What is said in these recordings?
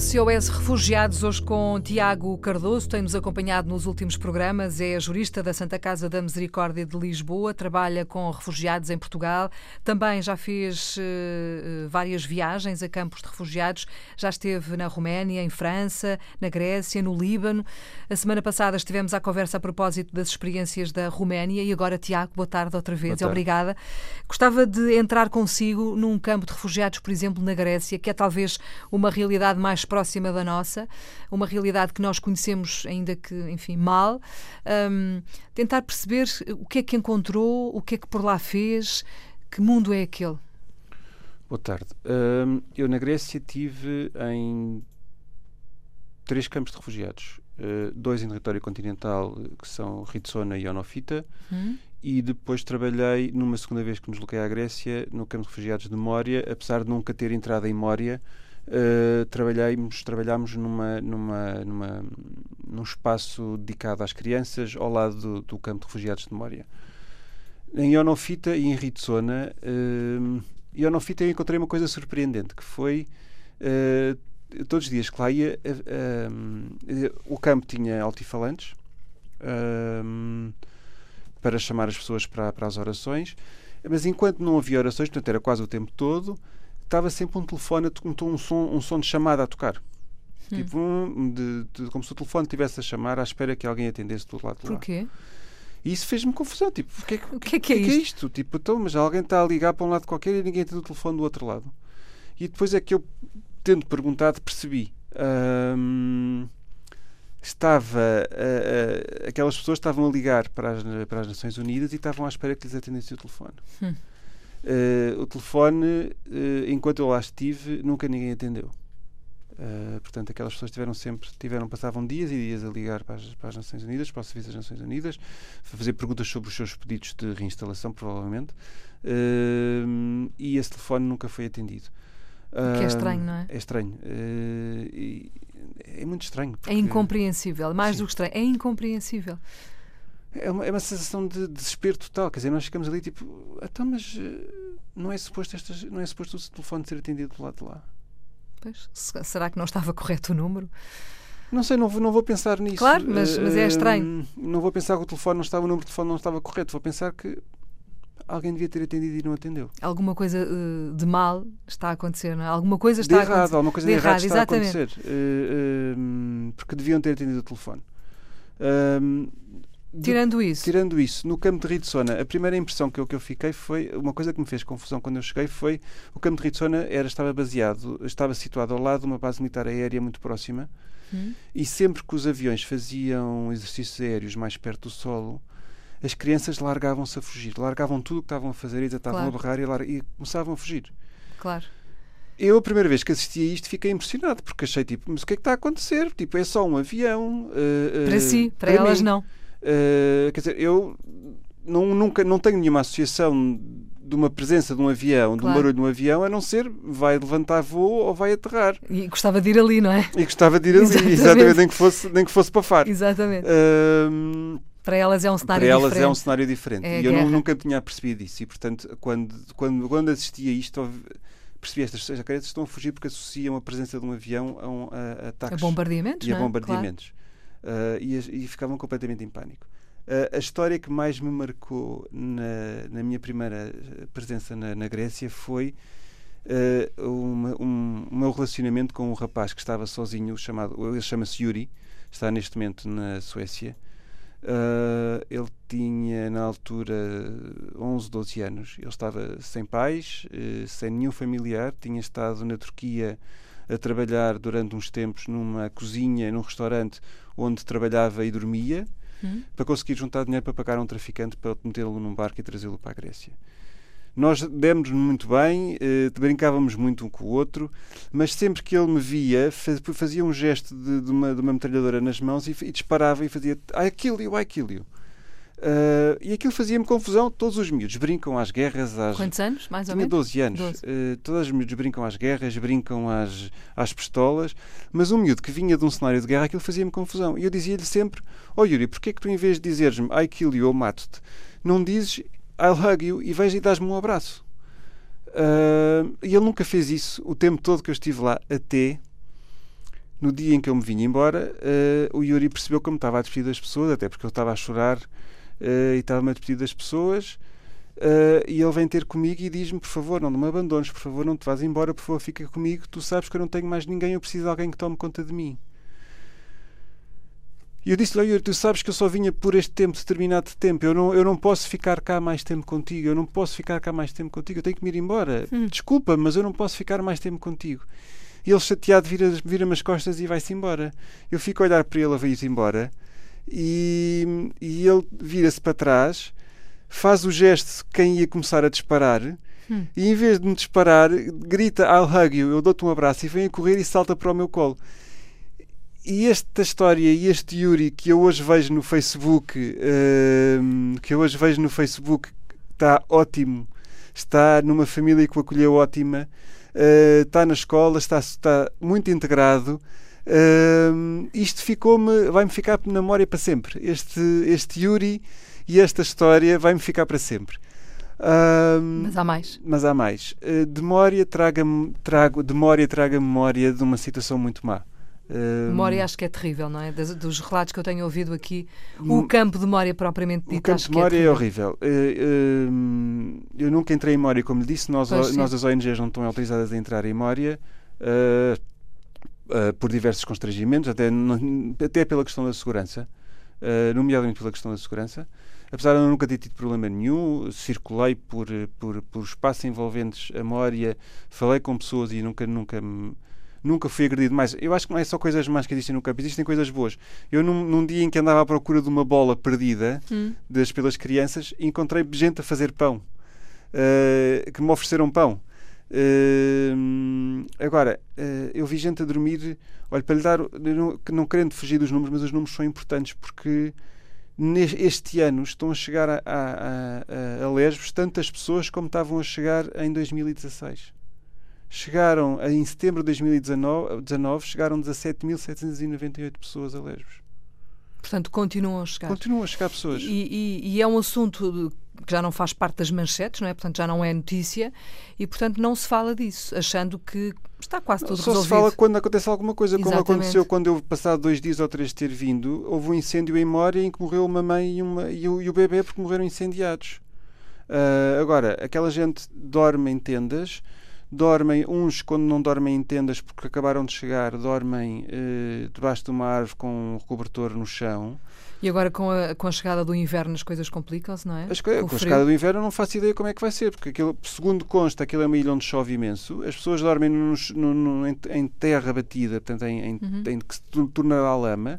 SOS Refugiados, hoje com Tiago Cardoso, tem-nos acompanhado nos últimos programas, é jurista da Santa Casa da Misericórdia de Lisboa, trabalha com refugiados em Portugal, também já fez uh, várias viagens a campos de refugiados, já esteve na Roménia, em França, na Grécia, no Líbano. A semana passada estivemos à conversa a propósito das experiências da Roménia e agora, Tiago, boa tarde outra vez, tarde. obrigada. Gostava de entrar consigo num campo de refugiados, por exemplo, na Grécia, que é talvez uma realidade mais mais próxima da nossa, uma realidade que nós conhecemos ainda que, enfim, mal. Um, tentar perceber o que é que encontrou, o que é que por lá fez, que mundo é aquele? Boa tarde. Um, eu na Grécia tive em três campos de refugiados. Uh, dois em território continental, que são Ritsona e Onofita, hum. e depois trabalhei, numa segunda vez que nos desloquei à Grécia, no campo de refugiados de Mória, apesar de nunca ter entrado em Mória, uh, trabalhamos, trabalhámos numa, numa, numa, num espaço dedicado às crianças ao lado do, do campo de refugiados de Moria. Em Ionofita e em Ritsona, uh, em Ionofita eu encontrei uma coisa surpreendente, que foi uh, todos os dias que lá ia, o campo tinha altifalantes para chamar as pessoas para, para as orações, mas enquanto não havia orações, portanto era quase o tempo todo, estava sempre um telefone, um, um, som, um som de chamada a tocar. Hum. Tipo, um, de, de, como se o telefone estivesse a chamar à espera que alguém atendesse do lado de lá. Porquê? E isso fez-me confusão. Tipo, o que é que, o que, é, que, é, que é, isto? Tipo, então, mas alguém está a ligar para um lado qualquer e ninguém tem o telefone do outro lado. E depois é que eu, tendo perguntado, percebi. Hum, estava uh, uh, aquelas pessoas estavam a ligar para as, para as Nações Unidas e estavam à espera que lhes atendesse o telefone. Hum. Uh, o telefone, uh, enquanto eu lá estive, nunca ninguém atendeu. Uh, portanto, aquelas pessoas tiveram sempre, tiveram, passavam dias e dias a ligar para as, para as Nações Unidas, para o Serviço das Nações Unidas, a fazer perguntas sobre os seus pedidos de reinstalação, provavelmente, e esse telefone nunca foi atendido. O que é estranho, não é? É estranho. é muito estranho. É incompreensível. Mais Sim. do que estranho, é incompreensível é uma, é uma sensação de, de desespero total. Quer dizer, nós ficamos ali tipo, então, mas eh, não é suposto, estas, não é suposto o telefone ser atendido do lado de lá. Pois, será que não estava correto o número? Não sei, não vou, não vou pensar nisso. Claro, mas, mas é estranho. Uh, não vou pensar que o telefone não estava, o número de telefone não estava correto. Vou pensar que alguém devia ter atendido e não atendeu. Alguma coisa uh, de mal está a acontecer, não é? Alguma coisa está de errado, a acontecer. Alguma coisa de, de errado, está exatamente. a acontecer. Uh, porque deviam ter atendido o telefone. Tirando isso. Tirando isso, no campo de Ritsona, a primeira impressão que eu, que eu fiquei foi. Uma coisa que me fez confusão quando eu cheguei foi. O campo de Ritsona era, estava baseado, estava situado ao lado de uma base militar aérea muito próxima. Hum. E sempre que os aviões faziam exercícios aéreos mais perto do solo, as crianças largavam-se a fugir. Largavam tudo o que estavam a fazer e estavam claro. a berrar e, lar... e começavam a fugir. Claro. Eu, a primeira vez que assisti a isto, fiquei impressionado, porque achei tipo, mas o que é que está a acontecer? Tipo, é só um avião. Uh, para uh, si, para, para elas mim. não. Uh, quer dizer, eu não, nunca, não tenho nenhuma associação de uma presença de um avião, claro. de um barulho de um avião, a não ser vai levantar voo ou vai aterrar. E gostava de ir ali, não é? E gostava de ir ali, exatamente, exatamente nem, que fosse, nem que fosse para Faro. Exatamente. Uh, para elas é um cenário diferente. Para elas é um cenário diferente. É e eu nunca tinha percebido isso. E, portanto, quando, quando, quando assisti a isto, percebi estas jacaretas estão a fugir porque associam a presença de um avião a, um, a, a ataques. A bombardeamentos, E a é? bombardeamentos. Claro. Uh, e, e, ficavam completamente em pânico. Uh, a história que mais me marcou na, na minha primeira presença na, na Grécia foi uh, uma, um, o meu relacionamento com um rapaz que estava sozinho, chamado, ele chama-se Yuri, está neste momento na Suécia. Uh, ele tinha na altura 11, 12 anos. Ele estava sem pais, uh, sem nenhum familiar, tinha estado na Turquia a trabalhar durante uns tempos numa cozinha, num restaurante onde trabalhava e dormia, hum. para conseguir juntar dinheiro para pagar a um traficante para metê-lo num barco e trazê-lo para a Grécia. Nós demos muito bem, eh, brincávamos muito um com o outro, mas sempre que ele me via, fazia um gesto de, de, uma, de uma metralhadora nas mãos e, e disparava e fazia I kill you, I kill you. Uh, e aquilo fazia-me confusão. Todos os miúdos brincam às guerras. Às... Quantos anos, mais ou menos? 12 anos. 12. Uh, todos os miúdos brincam às guerras, brincam às, às pistolas. Mas um miúdo que vinha de um cenário de guerra, aquilo fazia-me confusão. E eu dizia-lhe sempre: Ó oh, Yuri, porquê é que tu, em vez de dizeres-me I kill you ou mato-te, não dizes I'll hug you e vais e dás-me um abraço? Uh, e ele nunca fez isso o tempo todo que eu estive lá, até no dia em que eu me vinha embora, o Yuri percebeu que eu me estava a despedir das pessoas, até porque eu estava a chorar e estava-me a despedir das pessoas. Uh, e ele vem ter comigo e diz-me: Por favor, não me abandones, por favor, não te vás embora, por favor, fica comigo. Tu sabes que eu não tenho mais ninguém, eu preciso de alguém que tome conta de mim. E eu disse-lhe, Yuri, tu sabes que eu só vinha por este tempo, determinado de tempo. Eu não, eu não posso ficar cá mais tempo contigo. Eu não posso ficar cá mais tempo contigo. Eu tenho que me ir embora. Hum. Desculpa, mas eu não posso ficar mais tempo contigo. E ele, chateado, vira-me vira as costas e vai-se embora. Eu fico a olhar para ele a vir-se embora. E, e ele vira-se para trás, faz o gesto de quem ia começar a disparar. Hum. E em vez de me disparar, grita I'll hug you, eu dou-te um abraço e vem a correr e salta para o meu colo e esta história e este Yuri que eu hoje vejo no Facebook, uh, que eu hoje vejo no Facebook, está ótimo, está numa família que o acolheu ótima, uh, está na escola, está, está muito integrado. Uh, isto ficou-me, vai-me ficar na memória para sempre. Este, este Yuri e esta história vai-me ficar para sempre. mas há mais. Mas há mais. Uh, demória traga, trago, demória traga memória de uma situação muito má. Memória acho que é terrível, não é? Das, dos relatos que eu tenho ouvido aqui, o campo de memória propriamente dito. O campo de é memória é, é, horrível. eu nunca entrei em memória, como lhe disse, nós, nós as ONGs não estão autorizadas a entrar em memória. Uh, uh, por diversos constrangimentos, até, até pela questão da segurança, uh, nomeadamente pela questão da segurança. Apesar de eu nunca ter tido problema nenhum, circulei por, por, por espaços envolventes a memória, falei com pessoas e nunca, nunca me nunca fui agredido mais. Eu acho que não é só coisas más que existem no campo, existem coisas boas. Eu, num, num dia em que andava à procura de uma bola perdida hum. das, pelas crianças, encontrei gente a fazer pão, uh, que me ofereceram pão. Agora, uh, eu vi gente a dormir. Olha, para lhe dar, não, não querendo fugir dos números, mas os números são importantes porque este ano estão a chegar a, a, a, a Lesbos tantas pessoas como estavam a chegar em 2016 chegaram em setembro de 2019 chegaram 17.798 pessoas a Lesbos. Portanto, continuam a chegar. Continuam a chegar pessoas. E, e, e, é um assunto que já não faz parte das manchetes, não é? Portanto, já não é notícia e, portanto, não se fala disso, achando que está quase tudo Só resolvido. Só se fala quando acontece alguma coisa, Exatamente. como aconteceu quando eu, passado dois dias ou três de ter vindo, houve um incêndio em Mória em que morreu uma mãe e, uma, e, o, e o bebê porque morreram incendiados. Uh, agora, aquela gente dorme em tendas, dormem, uns quando não dormem em tendas porque acabaram de chegar, dormem eh, debaixo de uma árvore com um cobertor no chão. E agora com a, com a chegada do inverno as coisas complicam-se, não é? As, com, com a chegada do inverno não faço ideia como é que vai ser, porque aquilo, segundo consta, aquilo é uma ilha onde chove imenso, as pessoas dormem nos, no, no, em, em, terra batida, portanto em, em, uhum. em que se tornará lama.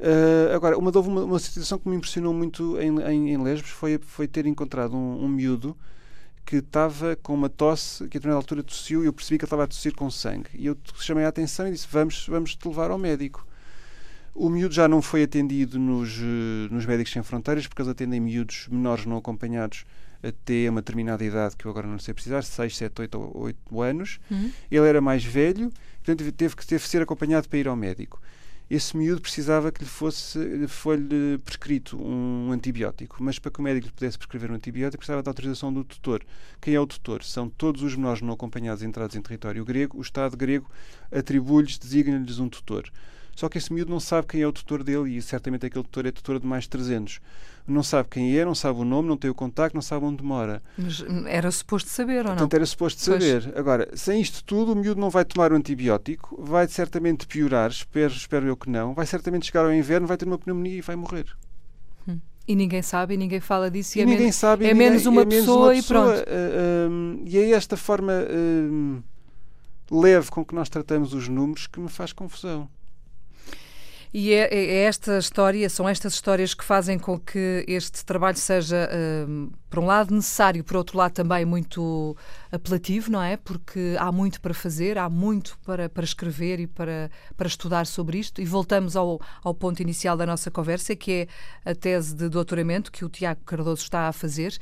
Uh, agora, uma, houve uma, uma, situação que me impressionou muito em, em, em Lesbos foi, foi ter encontrado um, um miúdo que estava com uma tosse, que a determinada altura tossiu e eu percebi que ele estava a tossir com sangue. E eu chamei a atenção e disse: Vamos, vamos te levar ao médico. O miúdo já não foi atendido nos, eh, nos Médicos Sem Fronteiras, porque eles atendem miúdos menores não acompanhados até uma determinada idade, que eu agora não sei precisar, 6, 7, 8 ou 8 anos. Uhum. Ele era mais velho, portanto teve que, teve ser acompanhado para ir ao médico esse miúdo precisava que lhe fosse foi-lhe prescrito um antibiótico, mas para que o médico lhe pudesse prescrever um antibiótico precisava da autorização do tutor. Quem é o tutor? São todos os menores não acompanhados entrados em território grego. O Estado grego atribui-lhes, designa-lhes um tutor. Só que esse miúdo não sabe quem é o tutor dele e certamente aquele tutor é tutor de mais de 300. Não sabe quem é, não sabe o nome, não tem o contacto, não sabe onde mora. Mas era suposto saber ou não? Portanto, era suposto saber. Pois. Agora, sem isto tudo, o miúdo não vai tomar o antibiótico, vai certamente piorar, espero, espero eu que não, vai certamente chegar ao inverno, vai ter uma pneumonia e vai morrer. Hum. E ninguém sabe, e ninguém fala disso. E, e é ninguém menos, sabe, é ninguém, menos uma, é pessoa, menos uma pessoa e pronto. Uh, um, e é esta forma uh, leve com que nós tratamos os números que me faz confusão. E é, é, é, esta história, são estas histórias que fazem com que este trabalho seja, um, por um lado, necessário, por outro lado, também muito apelativo, não é? Porque há muito para fazer, há muito para, para escrever e para, para estudar sobre isto. E voltamos ao, ao ponto inicial da nossa conversa, que é a tese de doutoramento que o Tiago Cardoso está a fazer.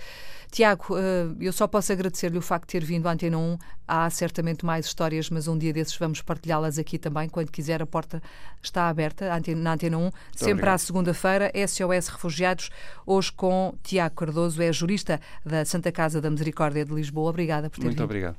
Tiago, eh, eu só posso agradecer-lhe o facto de ter vindo à Antena 1. Há certamente mais histórias, mas um dia desses vamos partilhá-las aqui também. Quando quiser, a porta está aberta na Antena 1. Muito sempre obrigado. à segunda-feira, SOS Refugiados, hoje com Tiago Cardoso, é jurista da Santa Casa da Misericórdia de Lisboa. Obrigada por ter Muito vindo. obrigado.